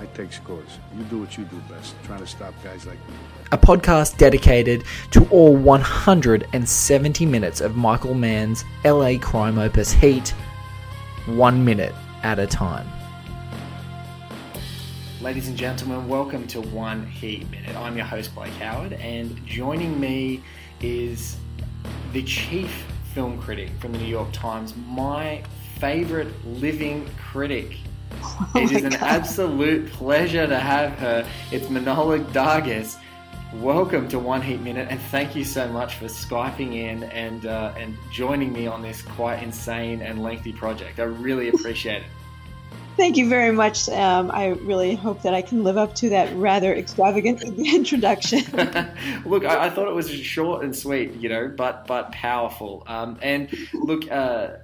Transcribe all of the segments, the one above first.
I take scores. You do what you do best, trying to stop guys like me. A podcast dedicated to all 170 minutes of Michael Mann's LA crime opus Heat, one minute at a time. Ladies and gentlemen, welcome to One Heat Minute. I'm your host, Blake Howard, and joining me is the chief film critic from the New York Times, my favorite living critic. it is an absolute pleasure to have her. It's Manohla Dargis. Welcome to One Heat Minute, and thank you so much for skyping in and uh, and joining me on this quite insane and lengthy project. I really appreciate it. Thank you very much. Um, I really hope that I can live up to that rather extravagant introduction. look, I, I, thought it was short and sweet, you know, but but powerful. Um, and look, uh,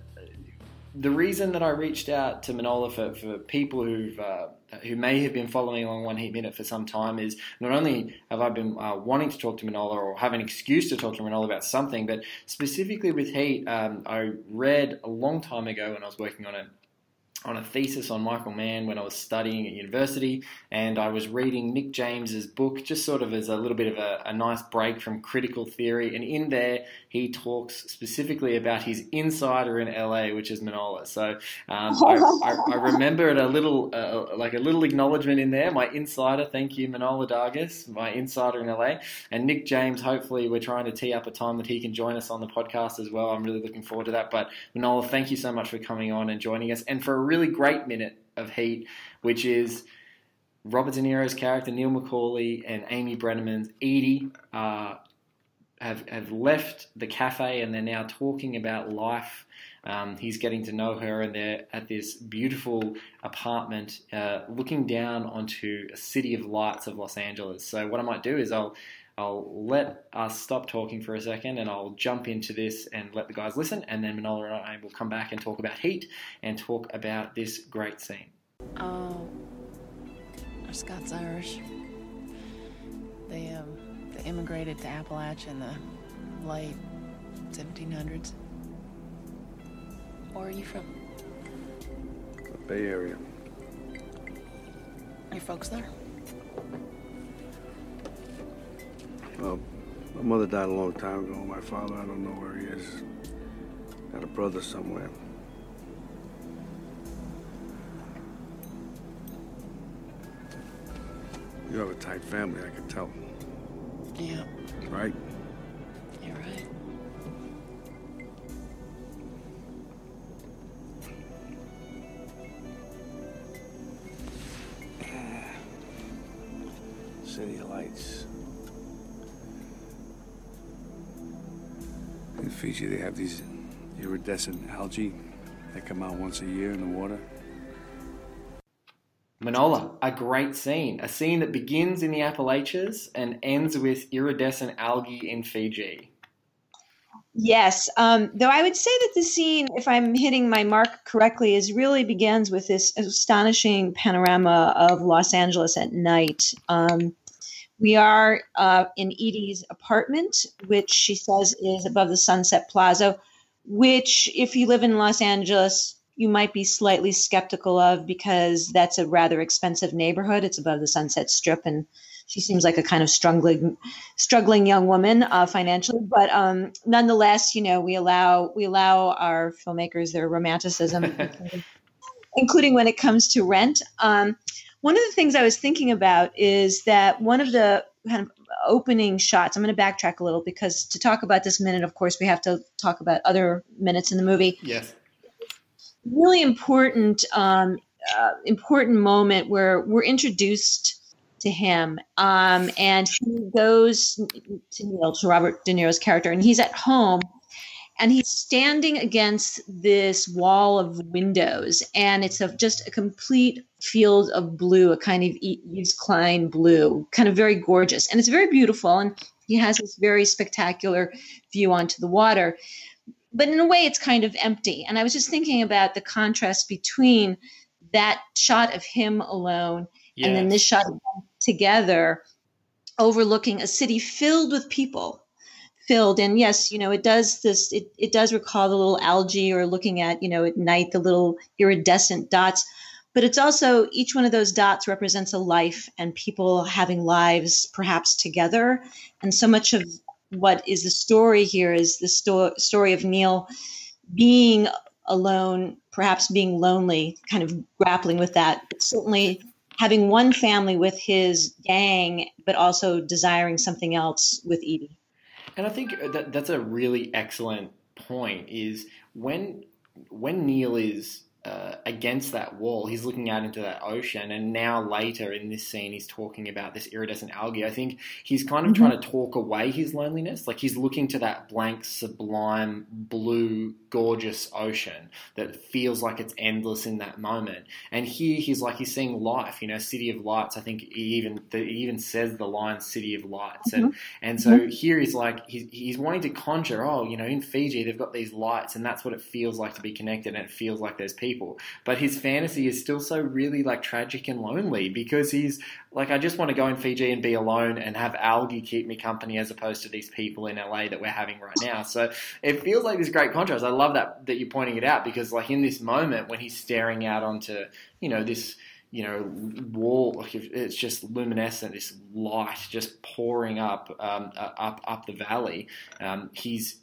the reason that I reached out to Manohla for, for people who've uh, who may have been following along One Heat Minute for some time is not only have I been uh, wanting to talk to Manohla or have an excuse to talk to Manohla about something, but specifically with Heat, um, I read a long time ago when I was working on it on a thesis on Michael Mann when I was studying at university, and I was reading Nick James's book just sort of as a little bit of a, a, nice break from critical theory. And in there, he talks specifically about his insider in LA, which is Manohla. So um, I, I, I, remember it a little, uh, like a little acknowledgement in there. My insider, thank you, Manohla Dargis, my insider in LA, and Nick James. Hopefully, we're trying to tee up a time that he can join us on the podcast as well. I'm really looking forward to that. But Manohla, thank you so much for coming on and joining us, and for a really great minute of Heat, which is Robert De Niro's character Neil McCauley and Amy Brenneman's Edie uh, have have left the cafe and they're now talking about life. Um, he's getting to know her, and they're at this beautiful apartment, uh, looking down onto a city of lights of Los Angeles. So what I might do is I'll I'll let us stop talking for a second and I'll jump into this and let the guys listen, and then Manohla and I will come back and talk about Heat and talk about this great scene. Oh, uh, Scots Irish. They, um, they immigrated to Appalachia in the late 1700s. Where are you from? The Bay Area. Your folks there? Well, my mother died a long time ago. My father, I don't know where he is. Got a brother somewhere. You have a tight family, I can tell. Yeah. Right? Have these iridescent algae that come out once a year in the water. Manohla, a great scene. A scene that begins in the Appalachians and ends with iridescent algae in Fiji. Yes, um, though I would say that the scene, if I'm hitting my mark correctly, is really begins with this astonishing panorama of Los Angeles at night. Um, we are uh, in Edie's apartment, which she says is above the Sunset Plaza, which, if you live in Los Angeles, you might be slightly skeptical of because that's a rather expensive neighborhood. It's above the Sunset Strip, and she seems like a kind of struggling, struggling young woman uh, financially. But um, nonetheless, you know, we allow we allow our filmmakers their romanticism, including, when it comes to rent. Um, one of the things I was thinking about is that one of the kind of opening shots. I'm going to backtrack a little because to talk about this minute, of course, we have to talk about other minutes in the movie. Yes really important um, uh, important moment where we're introduced to him um, and he goes to Neil to Robert De Niro's character and he's at home and he's standing against this wall of windows and it's a, just a complete field of blue a kind of Yves Klein blue kind of very gorgeous. And it's very beautiful and he has this very spectacular view onto the water. But in a way, it's kind of empty. And I was just thinking about the contrast between that shot of him alone and then this shot of them together overlooking a city filled with people filled. And yes you know it does this it, it does recall the little algae or looking at you know at night the little iridescent dots. But it's also each one of those dots represents a life and people having lives perhaps together. And so much of what is the story here is the sto- story of neil being alone perhaps being lonely kind of grappling with that. But certainly having one family with his gang but also desiring something else with edie And I think that that's a really excellent point. Is when when Neil is uh, against that wall, he's looking out into that ocean, and now later in this scene, he's talking about this iridescent algae. I think he's kind of Mm-hmm. trying to talk away his loneliness, like he's looking to that blank, sublime, blue, gorgeous ocean that feels like it's endless in that moment. And here, he's like he's seeing life. You know, city of lights. I think he even the, he even says the line "city of lights," and and so here he's like he's, he's wanting to conjure. Oh, you know, in Fiji they've got these lights, and that's what it feels like to be connected, and it feels like there's people. But his fantasy is still so really like tragic and lonely because he's like, I just want to go in Fiji and be alone and have algae keep me company as opposed to these people in LA that we're having right now. So it feels like this great contrast. I love that that you're pointing it out because like in this moment when he's staring out onto you know this you know, wall. Like it's just luminescent, this light just pouring up, um, up, up the valley. Um, he's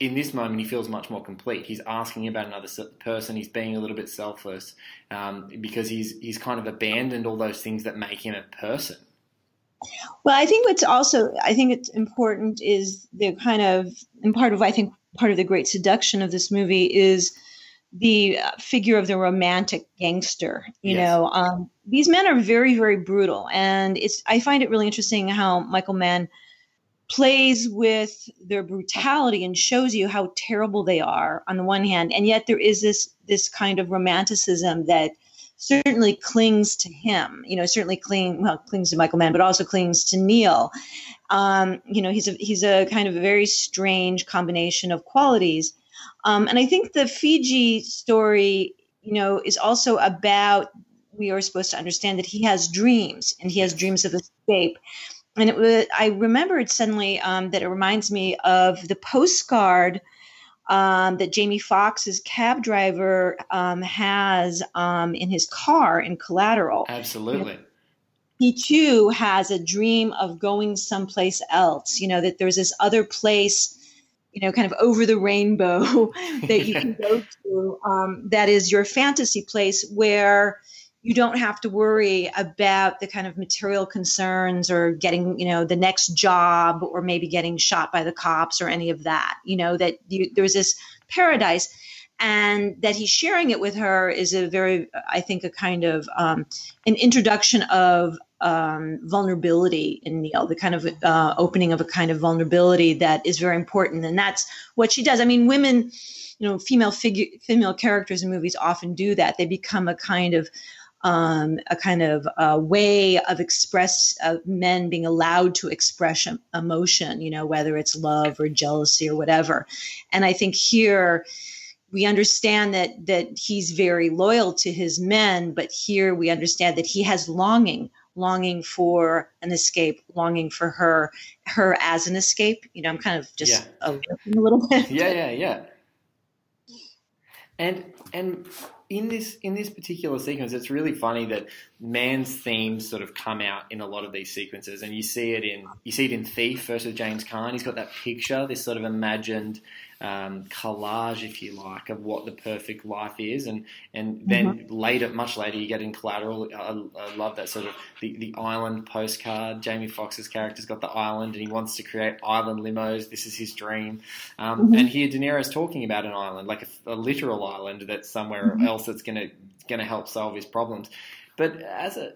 in this moment, he feels much more complete. He's asking about another person. He's being a little bit selfless um, because he's he's kind of abandoned all those things that make him a person. Well, I think what's also I think it's important is the kind of and part of I think part of the great seduction of this movie is the uh, figure of the romantic gangster. You Yes. know, um, these men are very very brutal, and it's I find it really interesting how Michael Mann plays with their brutality and shows you how terrible they are on the one hand, and yet there is this this kind of romanticism that certainly clings to him. You know, certainly cling well clings to Michael Mann, but also clings to Neil. Um, you know, he's a he's a kind of a very strange combination of qualities. Um, and I think the Fiji story, you know, is also about we are supposed to understand that he has dreams and he has dreams of escape. And it was, I remembered suddenly um, that it reminds me of the postcard um, that Jamie Foxx's cab driver um, has um, in his car in Collateral. Absolutely. He too has a dream of going someplace else. You know that there's this other place, you know, kind of over the rainbow that you can go to. Um, that is your fantasy place where you don't have to worry about the kind of material concerns or getting you know the next job or maybe getting shot by the cops or any of that you know that you, there's this paradise. And that he's sharing it with her is a very i think a kind of um, an introduction of um, vulnerability in neil the kind of uh, opening of a kind of vulnerability that is very important. And that's what she does. I mean women you know female figure female characters in movies often do that. They become a kind of um, a kind of uh, way of express of men being allowed to express emotion, you know, whether it's love or jealousy or whatever. And I think here we understand that that he's very loyal to his men, but here we understand that he has longing, longing for an escape, longing for her, her as an escape. You know, I'm kind of just Yeah. a little bit. yeah, yeah, yeah. And and in this in this particular sequence, it's really funny that Mann's themes sort of come out in a lot of these sequences, and you see it in you see it in Thief versus James Caan. He's got that picture, this sort of imagined um, collage, if you like, of what the perfect life is, and and then later, much later, you get in Collateral. I, I love that sort of the, the island postcard. Jamie Foxx's character's got the island, and he wants to create island limos. This is his dream. Um, And here, De Niro's talking about an island, like a, a literal island that's somewhere else that's going to going to help solve his problems. But as a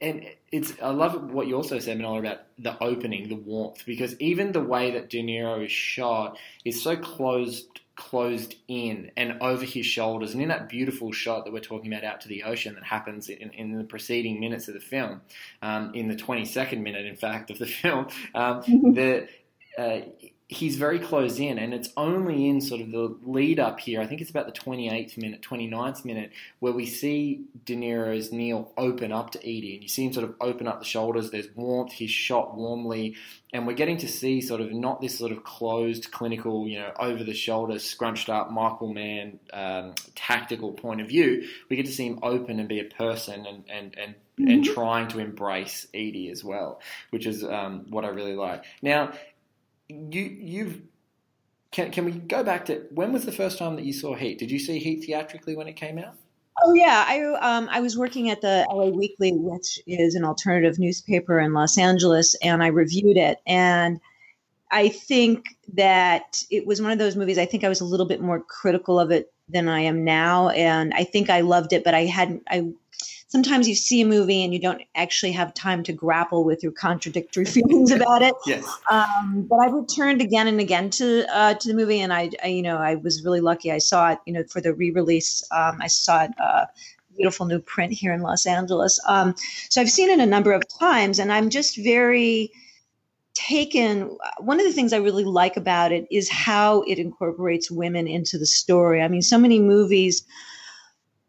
and it's I love what you also said, Manohla, about the opening, the warmth, because even the way that De Niro is shot is so closed closed in and over his shoulders and in that beautiful shot that we're talking about out to the ocean that happens in, in the preceding minutes of the film um, in the 22nd minute in fact of the film um, the uh, he's very close in, and it's only in sort of the lead up here. I think it's about the 28th minute, 29th minute, where we see De Niro's Neil open up to Edie, and you see him sort of open up the shoulders. There's warmth. He's shot warmly, and we're getting to see sort of not this sort of closed, clinical, you know, over the shoulder, scrunched up Michael Mann um, tactical point of view. We get to see him open and be a person, and and and. Mm-hmm. And trying to embrace Edie as well, which is um, what I really like. Now, you you've can can we go back to when was the first time that you saw Heat? Did you see Heat theatrically when it came out? Oh yeah, I um I was working at the LA Weekly, which is an alternative newspaper in Los Angeles, and I reviewed it. And I think that it was one of those movies. I think I was a little bit more critical of it than I am now, and I think I loved it, but I hadn't. I sometimes you see a movie and you don't actually have time to grapple with your contradictory feelings about it. Yes. Um, but I returned again and again to uh, to the movie, and I, I, you know, I was really lucky. I saw it, you know, for the re-release. Um, I saw it. Uh, beautiful new print here in Los Angeles. Um, so I've seen it a number of times, and I'm just very taken. One of the things I really like about it is how it incorporates women into the story. I mean, so many movies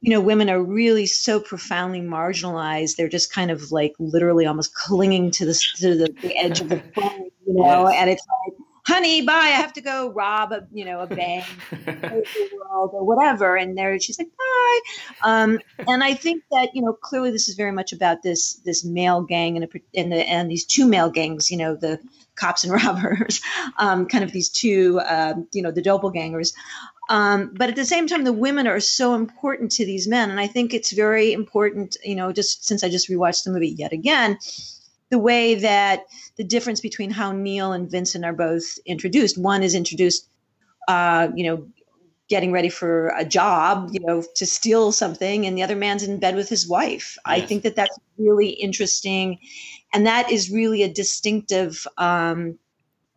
you know, women are really so profoundly marginalized. They're just kind of like literally almost clinging to the to the, the edge of the phone, you know. Yes. And it's like, honey, bye. I have to go rob a you know a bank world or whatever. And there, she's like, bye. Um, and I think that you know clearly this is very much about this this male gang and a, and the and these two male gangs. You know the cops and robbers, um, kind of these two, um, you know, the doppelgangers. Um, but at the same time, the women are so important to these men. And I think it's very important, you know, just since I just rewatched the movie yet again, the way that the difference between how Neil and Vincent are both introduced. One is introduced, uh, you know, getting ready for a job, you know, to steal something, and the other man's in bed with his wife. I think that that's really interesting. And that is really a distinctive um,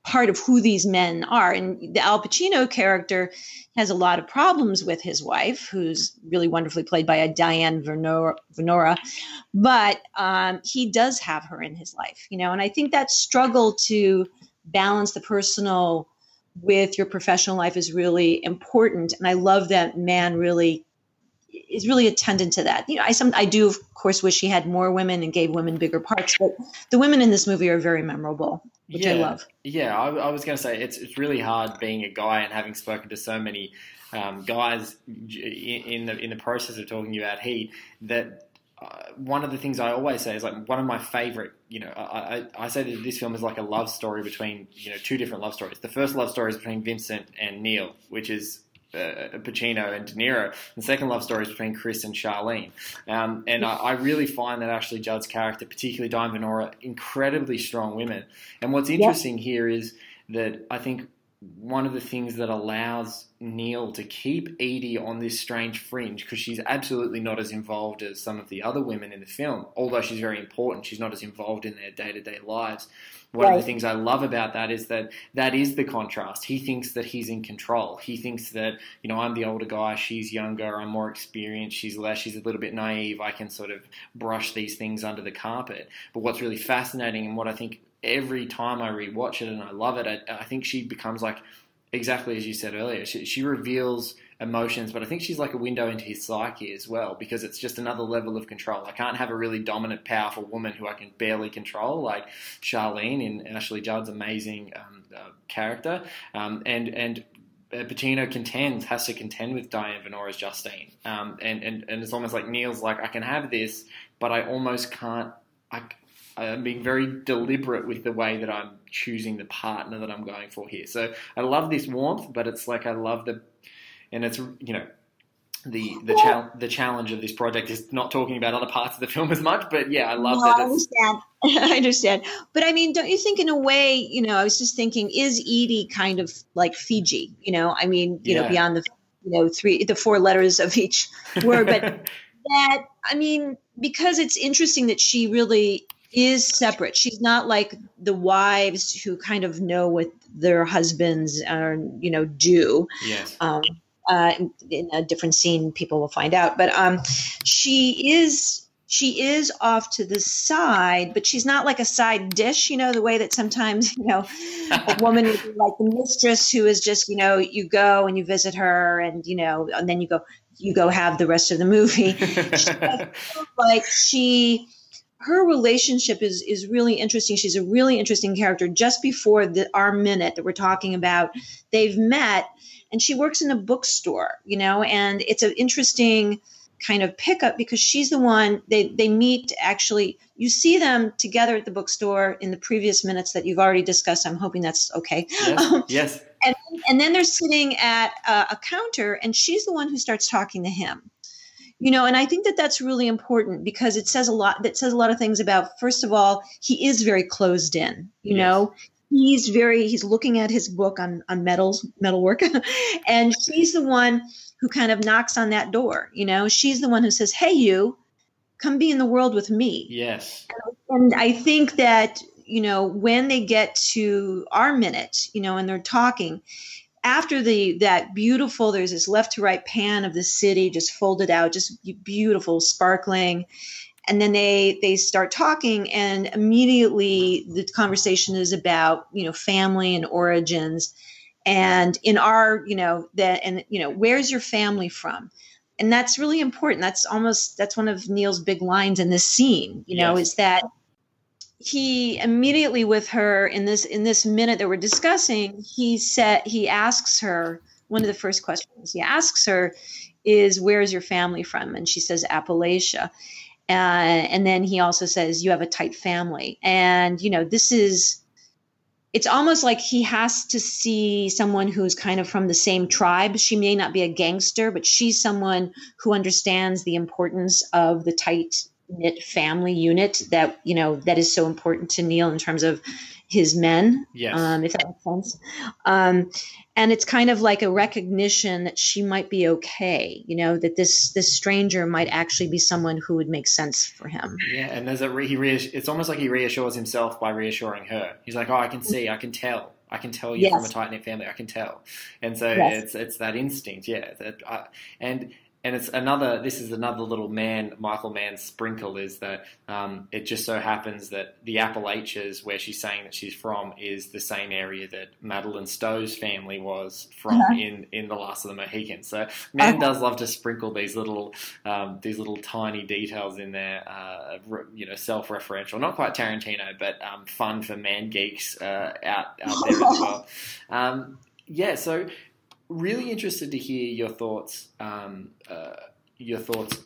part of who these men are. And the Al Pacino character has a lot of problems with his wife, who's really wonderfully played by a Diane Venora, but um, he does have her in his life, you know. And I think that struggle to balance the personal with your professional life is really important. And I love that Mann really is really attendant to that. You know, I some I do of course wish he had more women and gave women bigger parts, but the women in this movie are very memorable, which I love. Yeah, I, I was going to say it's it's really hard being a guy and having spoken to so many um, guys in the in the process of talking about Heat that. Uh, one of the things I always say is like one of my favorite. You know, I, I, I say that this film is like a love story between you know two different love stories. The first love story is between Vincent and Neil, which is uh, Pacino and De Niro. The second love story is between Chris and Charlene. Um, and I, I really find that Ashley Judd's character, particularly Diane Venora, incredibly strong women. And what's interesting here is that I think one of the things that allows Neil to keep Edie on this strange fringe, because she's absolutely not as involved as some of the other women in the film, although she's very important, she's not as involved in their day to day lives. One of the things I love about that is that that is the contrast. He thinks that he's in control. He thinks that, you know, I'm the older guy, she's younger, I'm more experienced, she's less, she's a little bit naive, I can sort of brush these things under the carpet. But what's really fascinating and what I think every time I rewatch it and I love it, I, I think she becomes like exactly as you said earlier. She, she reveals emotions, but I think she's like a window into his psyche as well because it's just another level of control. I can't have a really dominant, powerful woman who I can barely control, like Charlene in Ashley Judd's amazing um, uh, character, um, and and. Uh, Pacino contends, has to contend with Diane Venora's Justine, um, and, and and it's almost like Neil's like I can have this, but I almost can't. I, I'm being very deliberate with the way that I'm choosing the partner that I'm going for here. So I love this warmth, but it's like I love the, and it's you know, the the the challenge of this project is not talking about other parts of the film as much. But yeah, I love no, that. I understand. I understand. But I mean, don't you think in a way, you know, I was just thinking, is Edie kind of like Fiji? You know, I mean, you know, beyond the you know, three the four letters of each word, but that I mean, because it's interesting that she really is separate. She's not like the wives who kind of know what their husbands are, you know, do yes, um, uh, in a different scene, people will find out. But um, she is she is off to the side, but she's not like a side dish, you know, the way that sometimes, you know, a woman would be like the mistress who is just, you know, you go and you visit her and, you know, and then you go, you go have the rest of the movie. like she, her relationship is is really interesting. She's a really interesting character. Just before the our minute that we're talking about, they've met, and she works in a bookstore, you know, and it's an interesting kind of pickup because she's the one they they meet actually you see them together at the bookstore in the previous minutes that you've already discussed i'm hoping that's okay yes, um, yes. and and then they're sitting at a, a counter and she's the one who starts talking to him you know and i think that that's really important because it says a lot that says a lot of things about first of all he is very closed in you yes. know he's very he's looking at his book on on metals metalwork and she's the one who kind of knocks on that door. You know, she's the one who says, Hey, you, come be in the world with me. Yes. And I think that, you know, when they get to our minute, you know, and they're talking, after the that beautiful there's this left to right pan of the city just folded out just beautiful sparkling. And then they they start talking and immediately the conversation is about you know family and origins. And in our you know that and you know where's your family from? And that's really important. That's almost that's one of neil's big lines in this scene you know yes. is that he immediately with her in this in this minute that we're discussing he said he asks her one of the first questions he asks her is where's your family from? And she says appalachia. Uh, and then he also says you have a tight family. And you know this is it's almost like he has to see someone who's kind of from the same tribe. She may not be a gangster, but she's someone who understands the importance of the tight knit family unit that you know that is so important to Neil in terms of his men. Yes. Um, if that makes sense. Um, and it's kind of like a recognition that she might be okay. You know that this this stranger might actually be someone who would make sense for him. Yeah, and there's a re- he reass- it's almost like he reassures himself by reassuring her. He's like, "Oh, I can see, I can tell." I can tell you yes. from a tight knit family. I can tell, and so yes. it's it's that instinct, yeah. That, I, and and it's another. This is another little man, Michael Mann sprinkle is that um, it just so happens that the Appalachians, where she's saying that she's from, is the same area that Madeleine Stowe's family was from uh-huh. in, in the Last of the Mohicans. So Mann does love to sprinkle these little um, these little tiny details in there. Uh, you know, self-referential, not quite Tarantino, but um, fun for Mann geeks uh, out out there as well. Um, yeah, so really interested to hear your thoughts. Um, uh, your thoughts,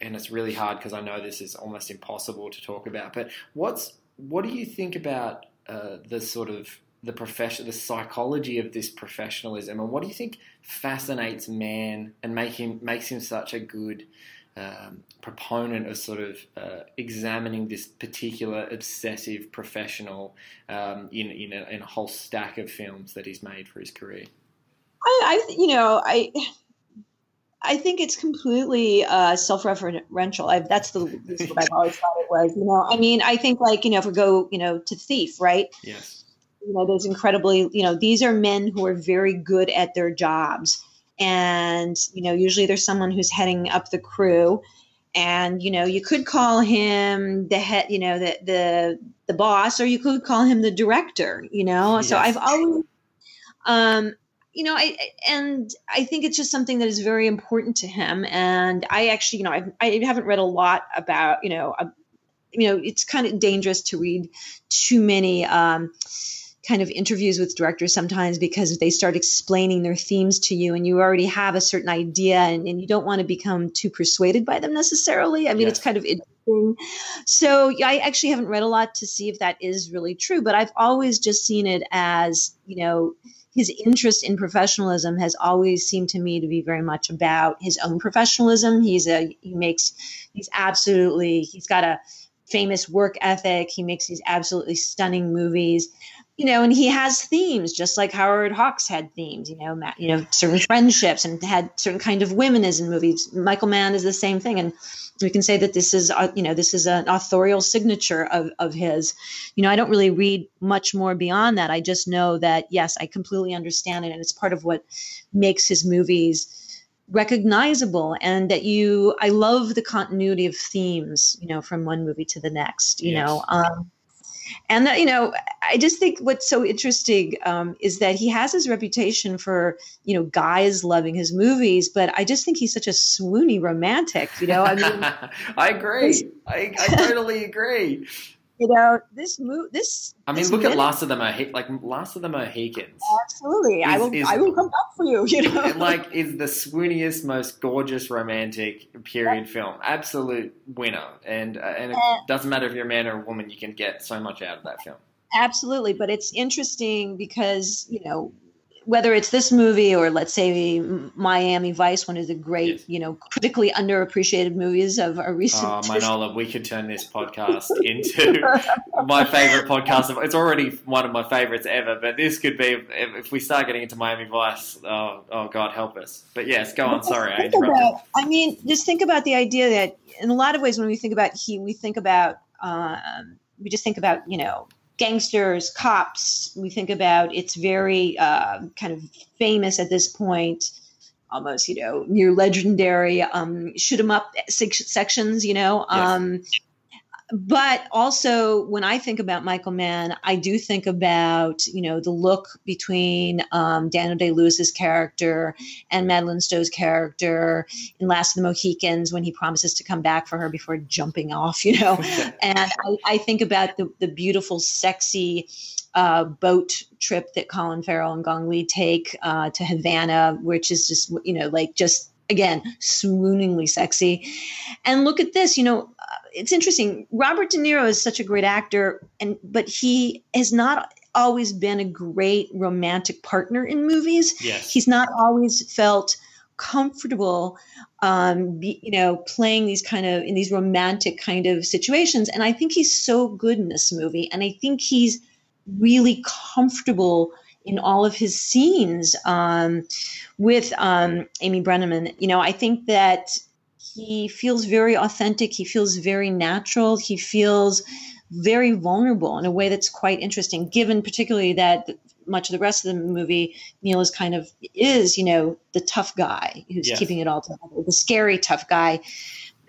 and it's really hard because I know this is almost impossible to talk about. But what's what do you think about uh, the sort of the profession, the psychology of this professionalism, and what do you think fascinates Mann and make him makes him such a good um, proponent of sort of uh, examining this particular obsessive professional um, in in a, in a whole stack of films that he's made for his career. I, I you know, I. I think it's completely uh, self-referential. I've, that's the what I've always thought it was. You know, I mean, I think like you know, if we go, you know, to Thief, right? Yes. You know, there's incredibly, you know, these are men who are very good at their jobs, and you know, usually there's someone who's heading up the crew, and you know, you could call him the head, you know, the the the boss, or you could call him the director. You know, yes. so I've always um, you know, I and I think it's just something that is very important to him. And I actually, you know, I've, I haven't read a lot about, you know, uh, you know, it's kind of dangerous to read too many um, kind of interviews with directors sometimes because they start explaining their themes to you, and you already have a certain idea, and, and you don't want to become too persuaded by them necessarily. I mean, yes. it's kind of interesting. So yeah, I actually haven't read a lot to see if that is really true, but I've always just seen it as, you know his interest in professionalism has always seemed to me to be very much about his own professionalism. He's a he makes he's absolutely he's got a famous work ethic. He makes these absolutely stunning movies. You know, and he has themes just like Howard Hawks had themes, you know, you know, certain friendships and had certain kind of women as in movies. Michael Mann is the same thing. And we can say that this is uh, you know this is an authorial signature of, of his you know i don't really read much more beyond that i just know that yes i completely understand it and it's part of what makes his movies recognizable and that you i love the continuity of themes you know from one movie to the next you Yes. know um and that, you know i just think what's so interesting um, is that he has his reputation for you know guys loving his movies but i just think he's such a swoony romantic you know i mean I agree. I, I totally agree. You know this move this I mean, this look at Last of the Mohi- like Last of the Mohicans. absolutely i will is- i will come back for you you know like is the swooniest, most gorgeous romantic period film. Absolute winner, and uh, and it Uh, doesn't matter if you're a man or a woman. You can get so much out of that film. Absolutely, but it's interesting because you know whether it's this movie or let's say Miami Vice, one of the great Yes. you know critically underappreciated movies of a recent. Oh, Manohla, we could turn this podcast into my favorite podcast. Of, it's already one of my favorites ever, but this could be if, we start getting into Miami Vice. Oh, oh, God help us! But yes, go on. Sorry, I interrupted. about- I mean, just think about the idea that in a lot of ways, when we think about he, we think about um, we just think about you know gangsters, cops. We think about it's very uh, kind of famous at this point, almost you know near legendary um, shoot 'em up sections. You know. Yes. Um, but also when I think about Michael Mann, I do think about you know the look between um, Daniel Day Lewis's character and Madeleine Stowe's character in Last of the Mohicans when he promises to come back for her before jumping off, you know. and I, I think about the, the beautiful, sexy uh, boat trip that Colin Farrell and Gong Li take uh, to Havana, which is just, you know, like just again, swooningly sexy. And look at this, you know, uh, it's interesting. Robert De Niro is such a great actor, and but he has not always been a great romantic partner in movies Yes. he's not always felt comfortable um be, you know playing these kind of in these romantic kind of situations and i think he's so good in this movie and i think he's really comfortable in all of his scenes um with um amy brenneman. You know i think that he feels very authentic. He feels very natural. He feels very vulnerable in a way that's quite interesting given particularly that much of the rest of the movie neil is kind of is you know the tough guy who's keeping it all together the scary tough guy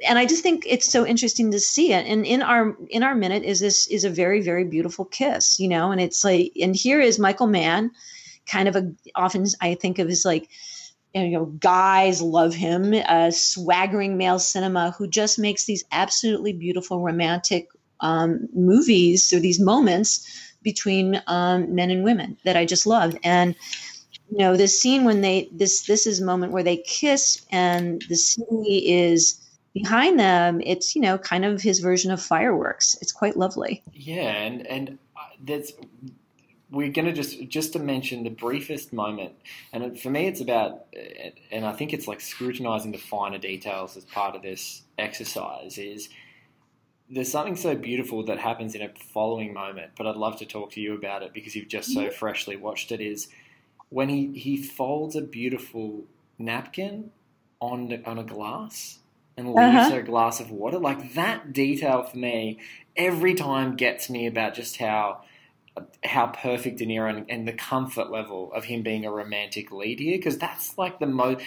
and i just think it's so interesting to see it. And in our in our minute is this is a very very beautiful kiss you know and it's like and here is michael mann kind of a often i think of as like you know guys love him uh, swaggering male cinema who just makes these absolutely beautiful romantic um, movies or these moments between um, men and women that i just loved and you know this scene when they this this is a moment where they kiss and the scene is behind them it's you know kind of his version of fireworks it's quite lovely Yeah, and and uh, that's we're going to just just to mention the briefest moment, and for me, it's about, and I think it's like scrutinizing the finer details as part of this exercise. Is there's something so beautiful that happens in a following moment, but I'd love to talk to you about it because you've just so freshly watched it. Is when he he folds a beautiful napkin on the, on a glass and leaves Uh-huh. her a glass of water. Like that detail for me every time gets me about just how how perfect De Niro and, and the comfort level of him being a romantic lead here because that's like the most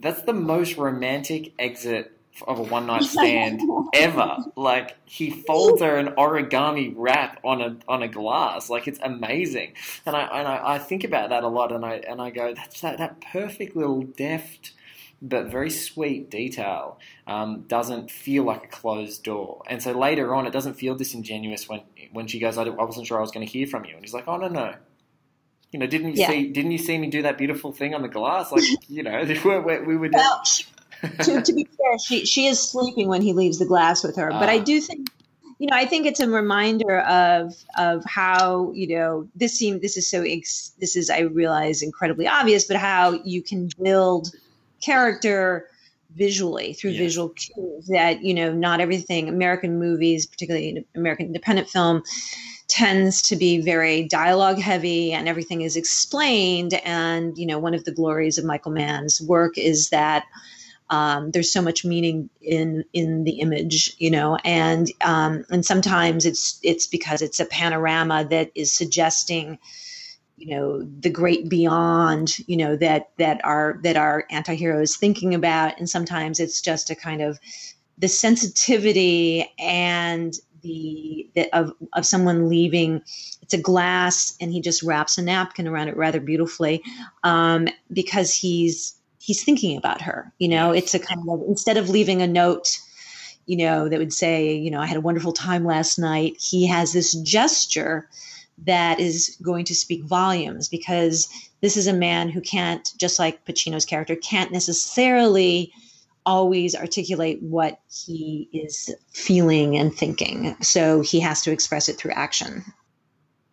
that's the most romantic exit of a one night stand ever. Like he folds her an origami wrap on a on a glass. Like it's amazing. And I and I, I think about that a lot and I and I go, that's that, that perfect little deft but very sweet detail um, doesn't feel like a closed door. And so later on, it doesn't feel disingenuous when when she goes, "I, I wasn't sure I was going to hear from you," and he's like, "Oh no, no." You know, didn't you Yeah. see? Didn't you see me do that beautiful thing on the glass? Like, you know, we were, we were well to, to be fair she she is sleeping when he leaves the glass with her but i Ah. do think you know i think it's a reminder of of how you know this seem this is so this is i realize incredibly obvious but how you can build character visually through Yes. visual cues that you know not everything american movies particularly american independent film tends to be very dialogue heavy and everything is explained and you know one of the glories of michael mann's work is that um, there's so much meaning in in the image you know and um, and sometimes it's it's because it's a panorama that is suggesting you know the great beyond you know that that our that our anti-hero is thinking about. And sometimes it's just a kind of the sensitivity and the, the of, of someone leaving it's a glass and he just wraps a napkin around it rather beautifully um, because he's he's thinking about her you know? It's a kind of instead of leaving a note you know that would say you know i had a wonderful time last night he has this gesture that is going to speak volumes because this is a man who can't just like pacino's character can't necessarily always articulate what he is feeling and thinking. So he has to express it through action.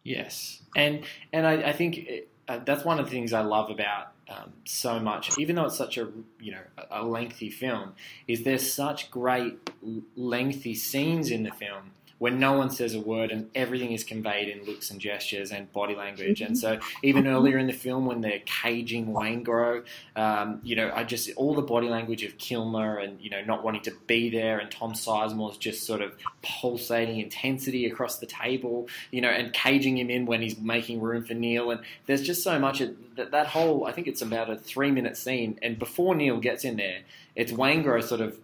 Yes, and and I, I think uh, that's one of the things I love about um, so much, even though it's such a you know a lengthy film, is there's such great lengthy scenes in the film when no one says a word and everything is conveyed in looks and gestures and body language. And so even earlier in the film when they're caging Waingro, um, you know, I just all the body language of Kilmer and you know not wanting to be there, and Tom Sizemore's just sort of pulsating intensity across the table, you know, and caging him in when he's making room for Neil. And there's just so much that that whole. I think it's about a three minute scene, and before Neil gets in there, it's Waingro sort of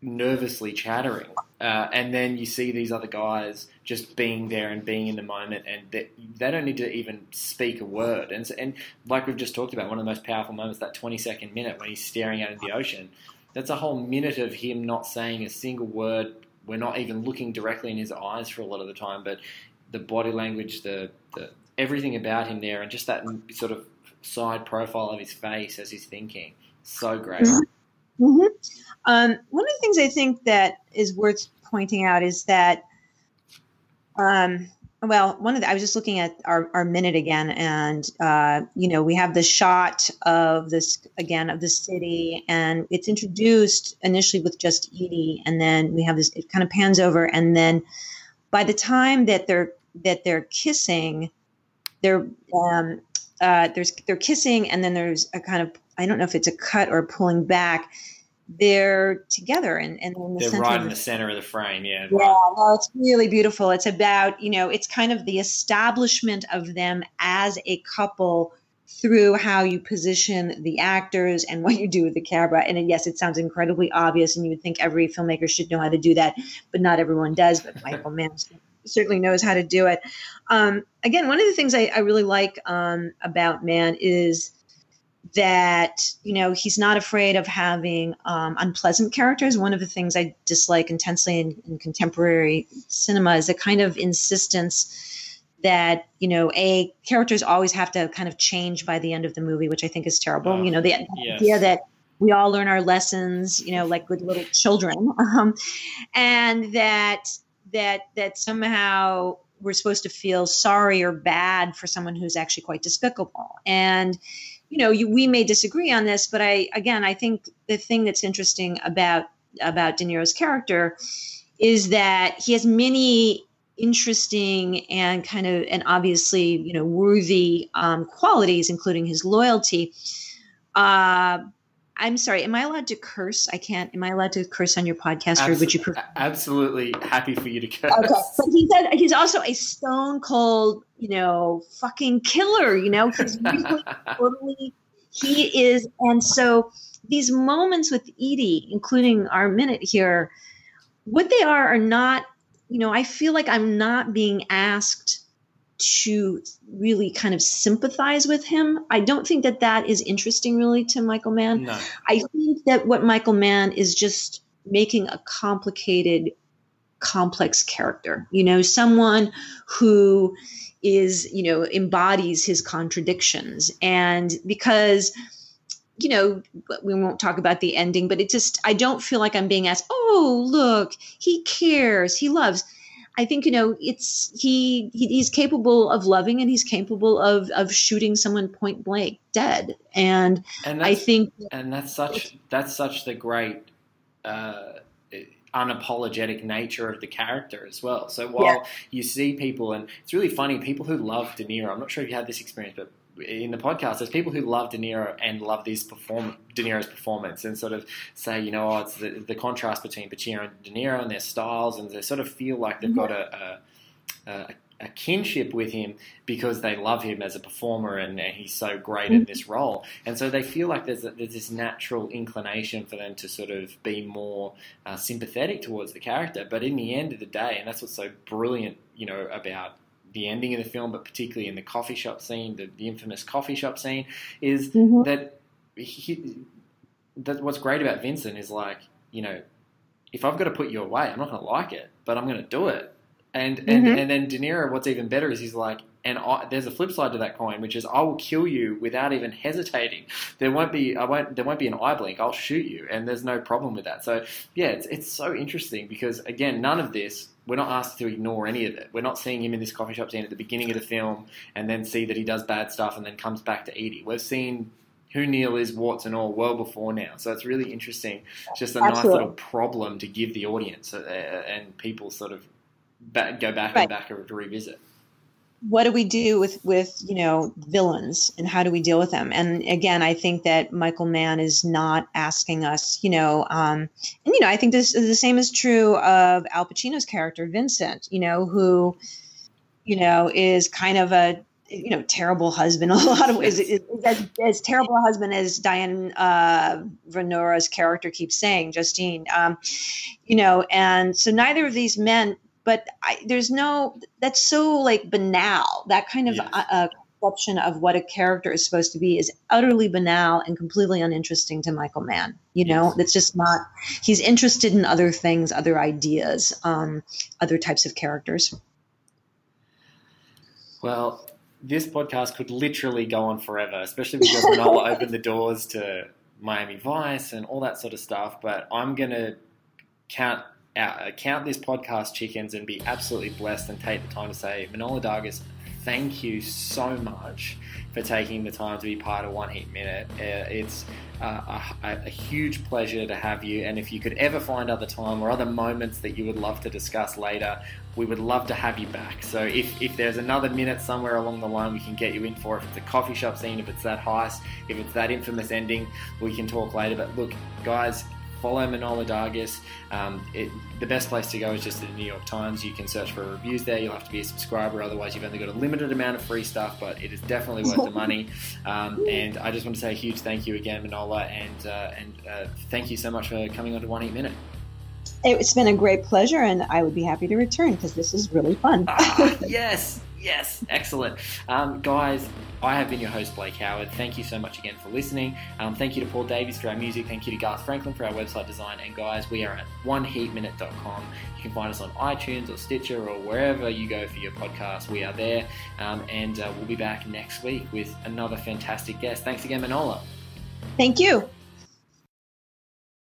nervously chattering. Uh, and then you see these other guys just being there and being in the moment, and they, they don't need to even speak a word. And, so, and like we've just talked about, one of the most powerful moments, that 20 second minute when he's staring out into the ocean, that's a whole minute of him not saying a single word. We're not even looking directly in his eyes for a lot of the time, but the body language, the, the everything about him there, and just that sort of side profile of his face as he's thinking, so great. Mm-hmm. Um, one of the things I think that is worth pointing out is that, um, well, one of the, I was just looking at our, our minute again, and uh, you know we have the shot of this again of the city, and it's introduced initially with just Edie, and then we have this. It kind of pans over, and then by the time that they're that they're kissing, they're um, uh, there's they're kissing, and then there's a kind of I don't know if it's a cut or pulling back they're together and, and in the they're right in the, the center of the frame yeah. Yeah no, it's really beautiful. It's about you know it's kind of the establishment of them as a couple through how you position the actors and what you do with the camera. And yes it sounds incredibly obvious and you would think every filmmaker should know how to do that but not everyone does but michael mann certainly knows how to do it. Um, again one of the things i, I really like um, about mann is that you know he's not afraid of having um, unpleasant characters. One of the things i dislike intensely in, in, contemporary cinema is the kind of insistence that you know a characters always have to kind of change by the end of the movie which i think is terrible. Uh, you know the yes. idea that we all learn our lessons you know like good little children. Um, and that that that somehow we're supposed to feel sorry or bad for someone who's actually quite despicable. And you know, you, we may disagree on this, but I again, I think the thing that's interesting about about De Niro's character is that he has many interesting and kind of and obviously you know worthy um, qualities, including his loyalty. Uh, I'm sorry. Am I allowed to curse? I can't. Am I allowed to curse on your podcast, Absol- or would you? Prefer- absolutely happy for you to curse. Okay, but he said he's also a stone cold, you know, fucking killer. You know, he's really totally. He is, and so these moments with Edie, including our minute here, what they are are not. You know, I feel like I'm not being asked to really kind of sympathize with him. I don't think that that is interesting really to Michael Mann. No. I think that what Michael Mann is just making a complicated, complex character. You know, someone who is, you know, embodies his contradictions. And because you know, we won't talk about the ending, but it just, I don't feel like I'm being asked, oh, look, he cares, he loves I think you know it's he, he, he's capable of loving and he's capable of of shooting someone point blank dead and, and I think and that's such that's such the great uh, unapologetic nature of the character as well. So while yeah. you see people and it's really funny people who love De Niro. I'm not sure if you had this experience, but in the podcast, there's people who love De Niro and love this perform De Niro's performance, and sort of say, you know, oh, it's the, the contrast between Pacino and De Niro and their styles, and they sort of feel like they've got a, a, a, a kinship with him because they love him as a performer and he's so great in this role. And so they feel like there's, a, there's this natural inclination for them to sort of be more uh, sympathetic towards the character. But in the end of the day, and that's what's so brilliant, you know, about the ending of the film, but particularly in the coffee shop scene, the, the infamous coffee shop scene, is Mhm. that he, that what's great about Vincent is like, you know, if I've got to put you away, I'm not going to like it, but I'm going to do it. And and, Mhm. and then De Niro, what's even better is he's like, and I, there's a flip side to that coin, which is I will kill you without even hesitating. There won't be I won't there won't be an eye blink. I'll shoot you, and there's no problem with that. So yeah, it's it's so interesting because again, none of this. We're not asked to ignore any of it. We're not seeing him in this coffee shop scene at the beginning of the film and then see that he does bad stuff and then comes back to Edie. We've seen who Neil is, warts and all, well before now. So it's really interesting. It's just a nice little problem to give the audience uh, and people sort of back, go back Right. and back to revisit. what do we do with with you know villains and how do we deal with them and again i think that michael mann is not asking us you know um and you know i think this the same is true of al pacino's character vincent you know who you know is kind of a you know terrible husband in a lot of ways is, is as, as terrible a husband as diane uh Venora's character keeps saying justine um you know and so neither of these men but I, there's no that's so like banal that kind of Yes. uh, conception of what a character is supposed to be is utterly banal and completely uninteresting to michael mann you know Yes. it's just not he's interested in other things other ideas um, other types of characters Well, this podcast could literally go on forever, especially because Manohla opened the doors to Miami Vice and all that sort of stuff. But I'm going to count count this podcast chickens and be absolutely blessed and take the time to say, Manohla Dargis, thank you so much for taking the time to be part of One Heat Minute. Uh, it's uh, a, a huge pleasure to have you. And if you could ever find other time or other moments that you would love to discuss later, we would love to have you back. So if, if there's another minute somewhere along the line we can get you in for, if it's a coffee shop scene, if it's that heist, if it's that infamous ending, we can talk later. But look, guys, follow Manohla Dargis. Um, it, the best place to go is just the New York Times. You can search for reviews there. You'll have to be a subscriber, otherwise you've only got a limited amount of free stuff. But it is definitely worth the money. Um, and I just want to say a huge thank you again, Manohla, and uh, and uh, thank you so much for coming on to One Heat Minute. it's been a great pleasure and i would be happy to return because this is really fun Ah, yes, yes, excellent. Um, guys, I have been your host, Blake Howard. Thank you so much again for listening. Um, thank you to Paul Davies for our music. Thank you to Garth Franklin for our website design. And guys, we are at oneheatminute.com. You can find us on iTunes or Stitcher or wherever you go for your podcast. We are there. Um, and uh, we'll be back next week with another fantastic guest. Thanks again, Manohla. thank you